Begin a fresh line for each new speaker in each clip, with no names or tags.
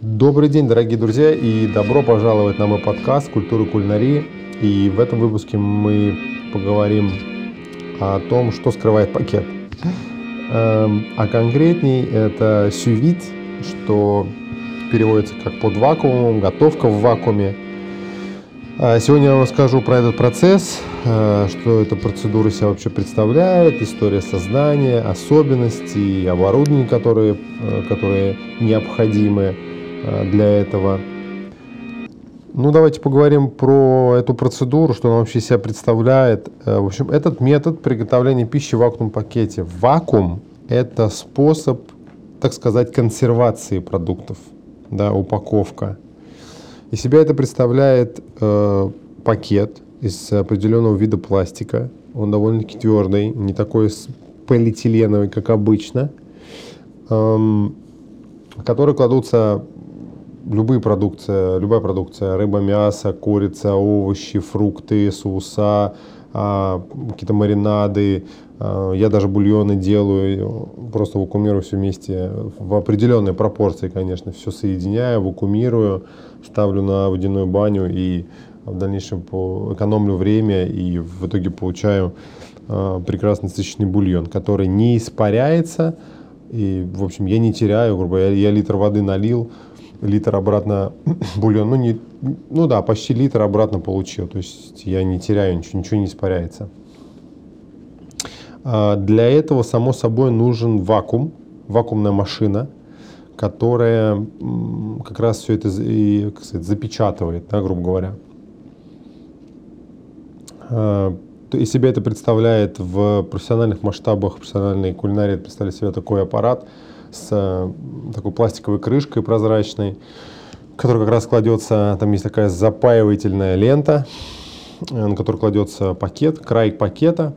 Добрый день, дорогие друзья, и добро пожаловать на мой подкаст «Культура кулинарии». И в этом выпуске мы поговорим о том, что скрывает пакет. Эм, а конкретней это сювит, что переводится как под вакуумом, готовка в вакууме. А сегодня я вам расскажу про этот процесс, э, что эта процедура себя вообще представляет, история создания, особенности, оборудование, которые, э, которые необходимы для этого. Ну, давайте поговорим про эту процедуру, что она вообще себя представляет. В общем, этот метод приготовления пищи в вакуумном пакете. Вакуум – это способ, так сказать, консервации продуктов, да, упаковка. Из себя это представляет э, пакет из определенного вида пластика. Он довольно-таки твердый, не такой полиэтиленовый, как обычно, эм, в который кладутся любые продукции, любая продукция, рыба, мясо, курица, овощи, фрукты, соуса, а, какие-то маринады. А, я даже бульоны делаю, просто вакуумирую все вместе в определенной пропорции, конечно, все соединяю, вакуумирую, ставлю на водяную баню и в дальнейшем экономлю время и в итоге получаю а, прекрасный сочный бульон, который не испаряется, и, в общем, я не теряю, грубо говоря, я литр воды налил, литр обратно бульон, ну, не, ну да, почти литр обратно получил. То есть я не теряю ничего, ничего не испаряется. А для этого, само собой, нужен вакуум, вакуумная машина, которая как раз все это и, сказать, запечатывает, да, грубо говоря. Из себя это представляет в профессиональных масштабах, профессиональной кулинарии представляет себя такой аппарат – с э, такой пластиковой крышкой прозрачной, которая как раз кладется, там есть такая запаивательная лента, э, на которую кладется пакет, край пакета,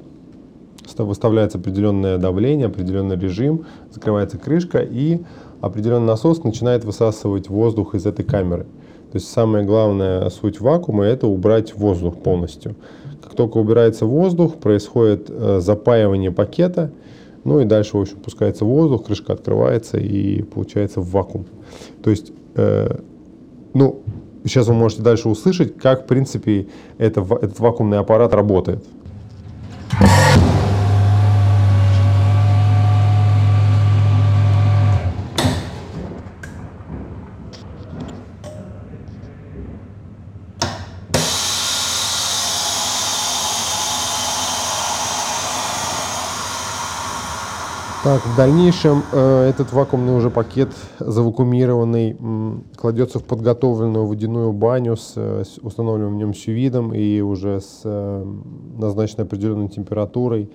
выставляется определенное давление, определенный режим, закрывается крышка и определенный насос начинает высасывать воздух из этой камеры. То есть самая главная суть вакуума – это убрать воздух полностью. Как только убирается воздух, происходит э, запаивание пакета, ну и дальше, в общем, пускается воздух, крышка открывается и получается вакуум. То есть, э, ну, сейчас вы можете дальше услышать, как, в принципе, это, этот вакуумный аппарат работает. Так, в дальнейшем э, этот вакуумный уже пакет завакуумированный м, кладется в подготовленную водяную баню с, с установленным в нем сювидом и уже с э, назначенной определенной температурой.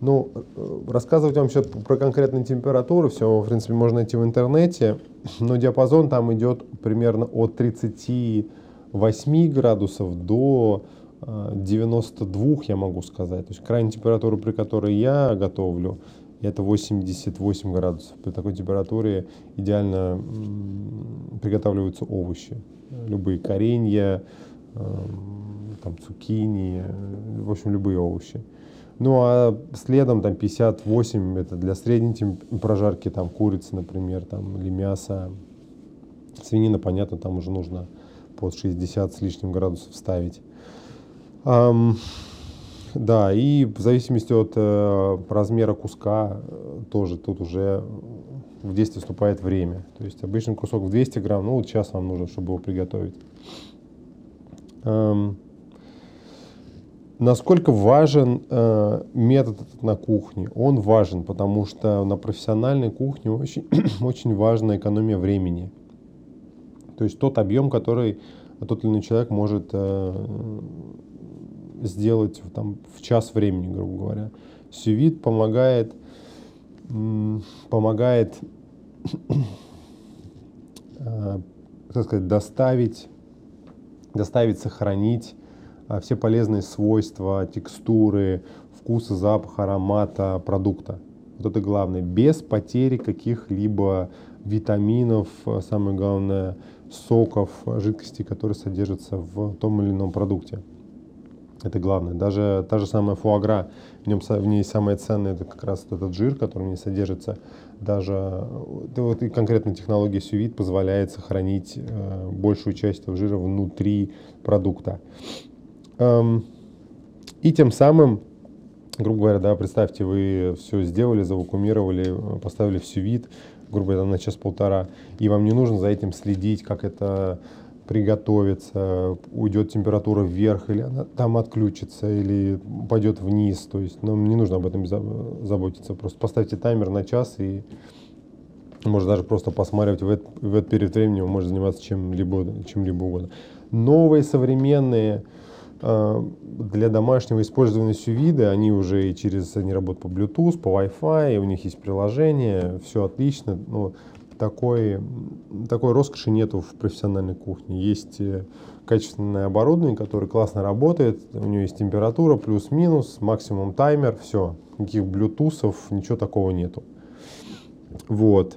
Ну, э, рассказывать вам сейчас про конкретные температуры, все, в принципе, можно найти в интернете, но диапазон там идет примерно от 38 градусов до 92, э, я могу сказать. То есть крайняя температура, при которой я готовлю, это 88 градусов. При такой температуре идеально приготавливаются овощи. Любые коренья, эм, там, цукини, в общем, любые овощи. Ну а следом там 58 это для средней прожарки, там курицы, например, там, или мясо. Свинина, понятно, там уже нужно под 60 с лишним градусов ставить. Да, и в зависимости от э, размера куска э, тоже тут уже в действие вступает время. То есть обычный кусок в 200 грамм, ну вот час вам нужно, чтобы его приготовить. Эм, насколько важен э, метод на кухне? Он важен, потому что на профессиональной кухне очень, очень важна экономия времени. То есть тот объем, который тот или иной человек может э, сделать там, в час времени, грубо говоря. Сювит помогает, помогает э, как сказать, доставить, доставить, сохранить э, все полезные свойства, текстуры, вкуса, запаха, аромата продукта. Вот это главное. Без потери каких-либо витаминов, э, самое главное, соков, жидкостей, которые содержатся в том или ином продукте. Это главное. Даже та же самая фуагра, в, нем, в ней самое ценное это как раз этот жир, который в ней содержится. Даже вот, и конкретно технология сювит позволяет сохранить э, большую часть этого жира внутри продукта. Эм, и тем самым, грубо говоря, да, представьте, вы все сделали, завакумировали, поставили в сювит, грубо говоря, на час-полтора, и вам не нужно за этим следить, как это приготовится, уйдет температура вверх, или она там отключится, или пойдет вниз. То есть нам ну, не нужно об этом заботиться. Просто поставьте таймер на час и можно даже просто посматривать в этот, в этот период времени, вы можете заниматься чем-либо чем -либо угодно. Новые современные э, для домашнего использования сювиды, они уже и через, они работают по Bluetooth, по Wi-Fi, у них есть приложение, все отлично. Ну, такой, такой роскоши нету в профессиональной кухне. Есть э, качественное оборудование, которое классно работает, у него есть температура, плюс-минус, максимум таймер, все. Никаких блютусов, ничего такого нету. Вот.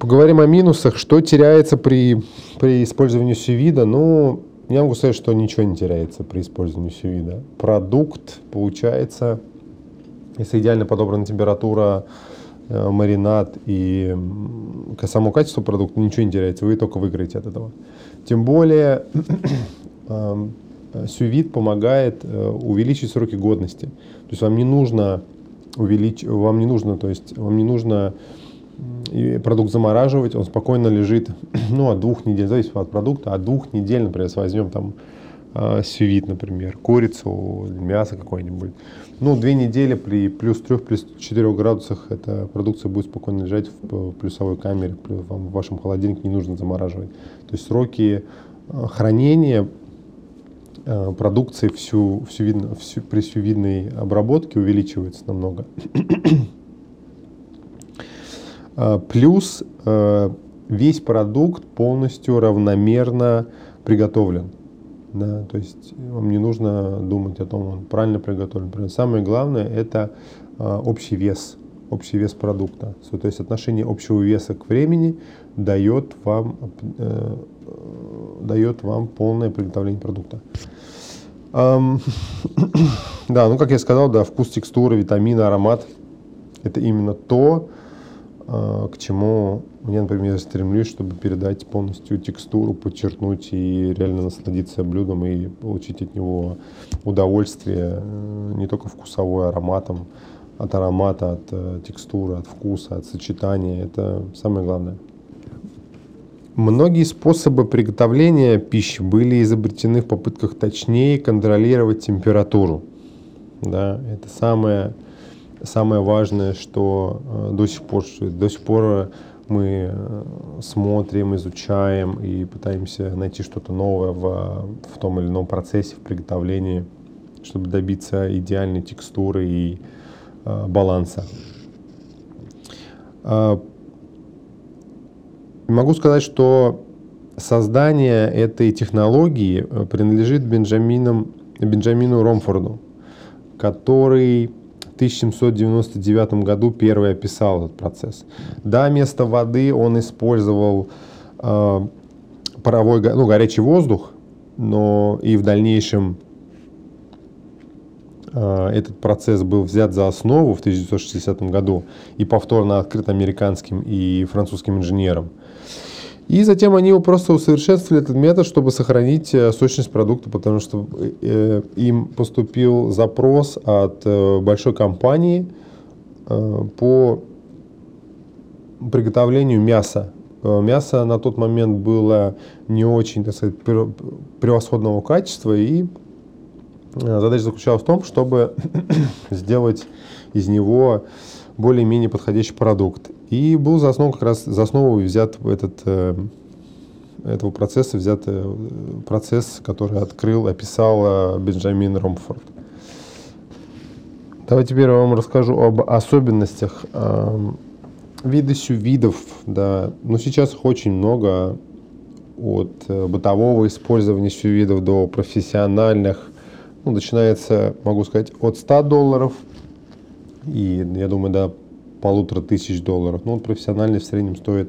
Поговорим о минусах. Что теряется при, при использовании сювида? Ну, я могу сказать, что ничего не теряется при использовании сювида. Продукт получается, если идеально подобрана температура, маринад и само качество продукта ничего не теряется, вы только выиграете от этого. Тем более сювит помогает э, увеличить сроки годности. То есть вам не нужно увеличить, вам не нужно, то есть вам не нужно продукт замораживать, он спокойно лежит, ну, от двух недель, зависит от продукта, от двух недель, например, возьмем там э, сювит, например, курицу, мясо какое-нибудь, ну, две недели при плюс 3, плюс 4 градусах эта продукция будет спокойно лежать в плюсовой камере. Вам в вашем холодильнике не нужно замораживать. То есть сроки э, хранения э, продукции всю, всю видно, всю, при сювидной обработке увеличиваются намного. Э, плюс весь продукт полностью равномерно приготовлен. Да, то есть вам не нужно думать о том, он правильно приготовлен. Самое главное это а, общий вес, общий вес продукта. То есть отношение общего веса к времени дает вам, э, дает вам полное приготовление продукта. Да, ну как я сказал, да, вкус, текстура, витамины, аромат – это именно то, к чему я, например, стремлюсь, чтобы передать полностью текстуру, подчеркнуть и реально насладиться блюдом и получить от него удовольствие э, не только вкусовой ароматом, от аромата, от э, текстуры, от вкуса, от сочетания. Это самое главное. Многие способы приготовления пищи были изобретены в попытках точнее контролировать температуру. Да, это самое самое важное, что э, до сих пор, до сих пор мы э, смотрим, изучаем и пытаемся найти что-то новое в, в том или ином процессе, в приготовлении, чтобы добиться идеальной текстуры и э, баланса. Э, могу сказать, что создание этой технологии э, принадлежит Бенджаминам, Бенджамину Ромфорду, который 1799 году первый описал этот процесс. Да, вместо воды он использовал э, паровой, ну, горячий воздух, но и в дальнейшем э, этот процесс был взят за основу в 1960 году и повторно открыт американским и французским инженером. И затем они его просто усовершенствовали этот метод, чтобы сохранить э, сочность продукта, потому что э, им поступил запрос от э, большой компании по приготовлению мяса. Мясо на тот момент было не очень, так сказать, превосходного качества, и задача заключалась в том, чтобы сделать из него более-менее подходящий продукт. И был за основу как раз за основу взят этот э, этого процесса взят э, процесс, который открыл, описал э, Бенджамин Ромфорд. Давайте теперь я вам расскажу об особенностях э, вида сювидов. Да. Но сейчас их очень много, от бытового использования сювидов до профессиональных. Ну, начинается, могу сказать, от 100 долларов и, я думаю, до полутора тысяч долларов. Ну, он профессиональный в среднем стоит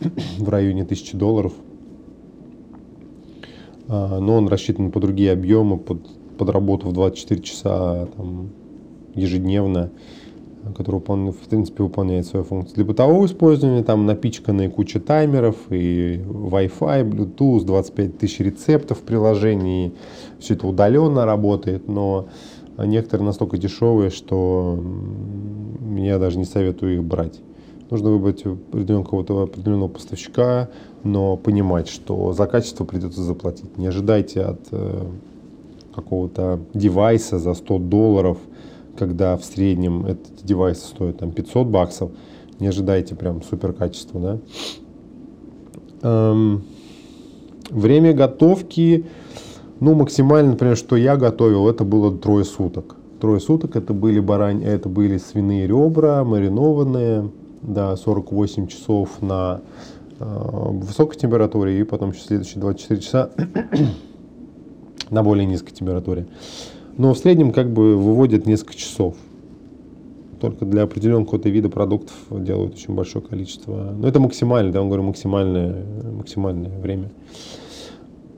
в районе тысячи долларов. а, но он рассчитан по другие объемы, под, под работу в 24 часа там, ежедневно, который, в принципе, выполняет свою функцию. Для бытового использования там напичканные куча таймеров и Wi-Fi, Bluetooth, 25 тысяч рецептов в приложении, все это удаленно работает, но некоторые настолько дешевые, что я даже не советую их брать. Нужно выбрать определенного определенного поставщика, но понимать, что за качество придется заплатить. Не ожидайте от э, какого-то девайса за 100 долларов, когда в среднем этот девайс стоит там 500 баксов. Не ожидайте прям супер качества, да. Эм, время готовки, ну, максимально, например, что я готовил, это было трое суток. Трое суток это были барань, это были свиные ребра, маринованные, да, 48 часов на э, высокой температуре и потом еще следующие 24 часа на более низкой температуре. Но в среднем как бы выводят несколько часов. Только для определенного какого-то вида продуктов делают очень большое количество. Но это максимально, да, я говорю, максимальное, максимальное время.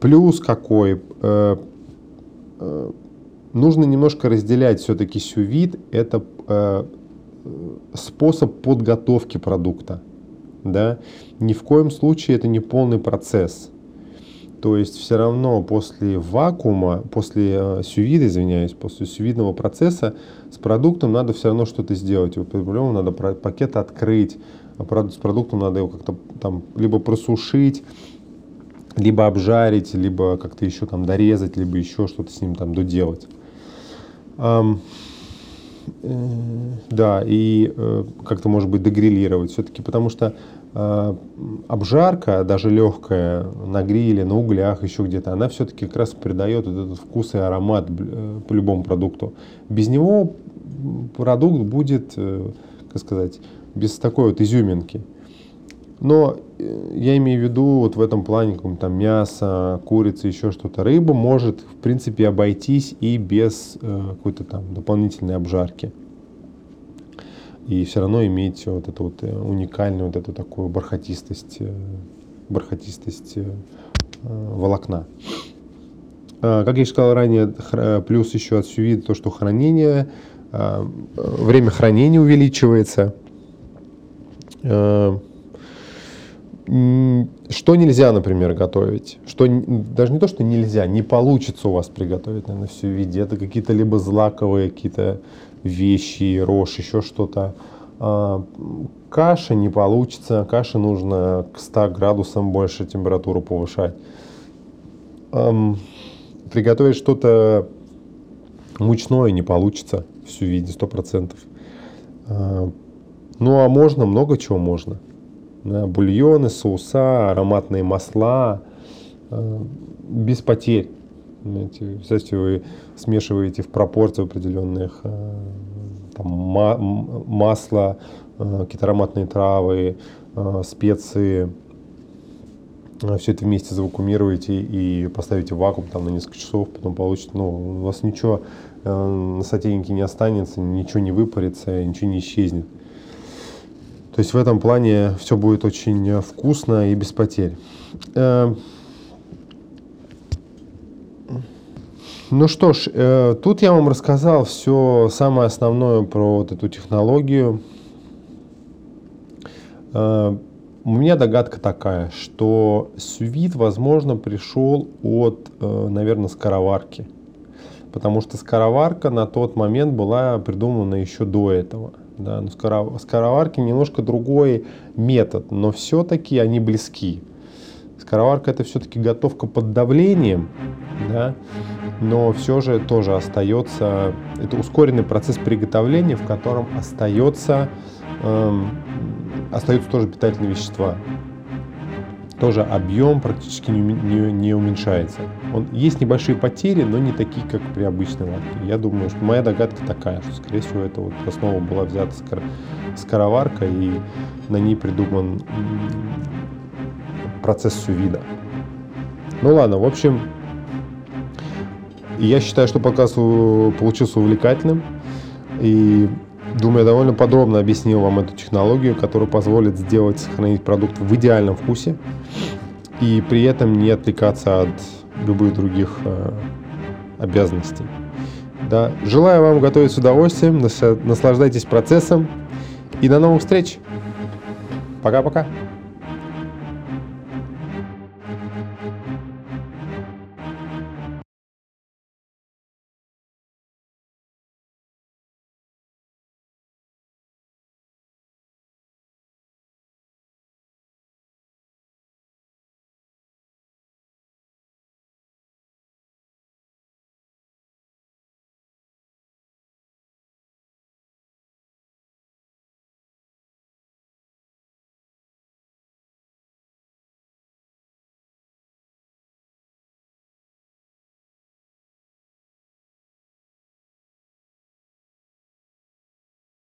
Плюс какой? Э, э, нужно немножко разделять все-таки сювид. Это э, способ подготовки продукта. Да? Ни в коем случае это не полный процесс. То есть все равно после вакуума, после сювида, извиняюсь, после сювидного процесса с продуктом надо все равно что-то сделать. По-любому надо пакет открыть, а с продуктом надо его как-то там либо просушить, либо обжарить, либо как-то еще там дорезать, либо еще что-то с ним там доделать. Э, да, и э, как-то, может быть, дегрилировать все-таки, потому что э, обжарка, даже легкая, на гриле, на углях, еще где-то, она все-таки как раз придает вот этот вкус и аромат по любому продукту. Без него продукт будет, как сказать, без такой вот изюминки. Но я имею в виду вот в этом плане, там мясо, курица, еще что-то. Рыба может, в принципе, обойтись и без э, какой-то там дополнительной обжарки. И все равно иметь вот эту вот э, уникальную вот эту такую бархатистость, э, бархатистость э, волокна. Э, как я сказал ранее, плюс еще от сювида то, что хранение, э, время хранения увеличивается. Что нельзя, например, готовить? Что даже не то, что нельзя, не получится у вас приготовить, наверное, все в виде. Это какие-то либо злаковые какие-то вещи, рожь, еще что-то. А, каша не получится. Каше нужно к 100 градусам больше температуру повышать. Приготовить что-то мучное не получится всю виде, 100%. А, ну а можно, много чего можно да, бульоны, соуса, ароматные масла, э, без потерь. Знаете, Представьте, вы смешиваете в пропорции определенных э, там, ма- масла, э, какие-то ароматные травы, специи, все это вместе завакумируете и поставите в вакуум там на несколько часов, потом получите, ну, у вас ничего на сотейнике не останется, ничего не выпарится, ничего не исчезнет. То есть в этом плане все будет очень э, вкусно и без потерь. Э, ну что ж, э, тут я вам рассказал все самое основное про вот эту технологию. У меня догадка такая, что сювит, возможно, пришел от, наверное, скороварки. Потому что скороварка на тот момент была придумана еще до этого. Да, но скороварки немножко другой метод, но все-таки они близки. Скороварка это все-таки готовка под давлением, да, но все же тоже остается, это ускоренный процесс приготовления, в котором остается, эм, остаются тоже питательные вещества тоже объем практически не, уменьшается. Он, есть небольшие потери, но не такие, как при обычной варке. Я думаю, что моя догадка такая, что, скорее всего, это вот основа была взята скор, скороварка, и на ней придуман процесс сювида. Ну ладно, в общем, я считаю, что показ получился увлекательным. И думаю, я довольно подробно объяснил вам эту технологию, которая позволит сделать, сохранить продукт в идеальном вкусе. и при этом не отвлекаться от любых других э, обязанностей. Да. Желаю вам готовить с удовольствием, наслаждайтесь процессом и до новых встреч. Пока-пока.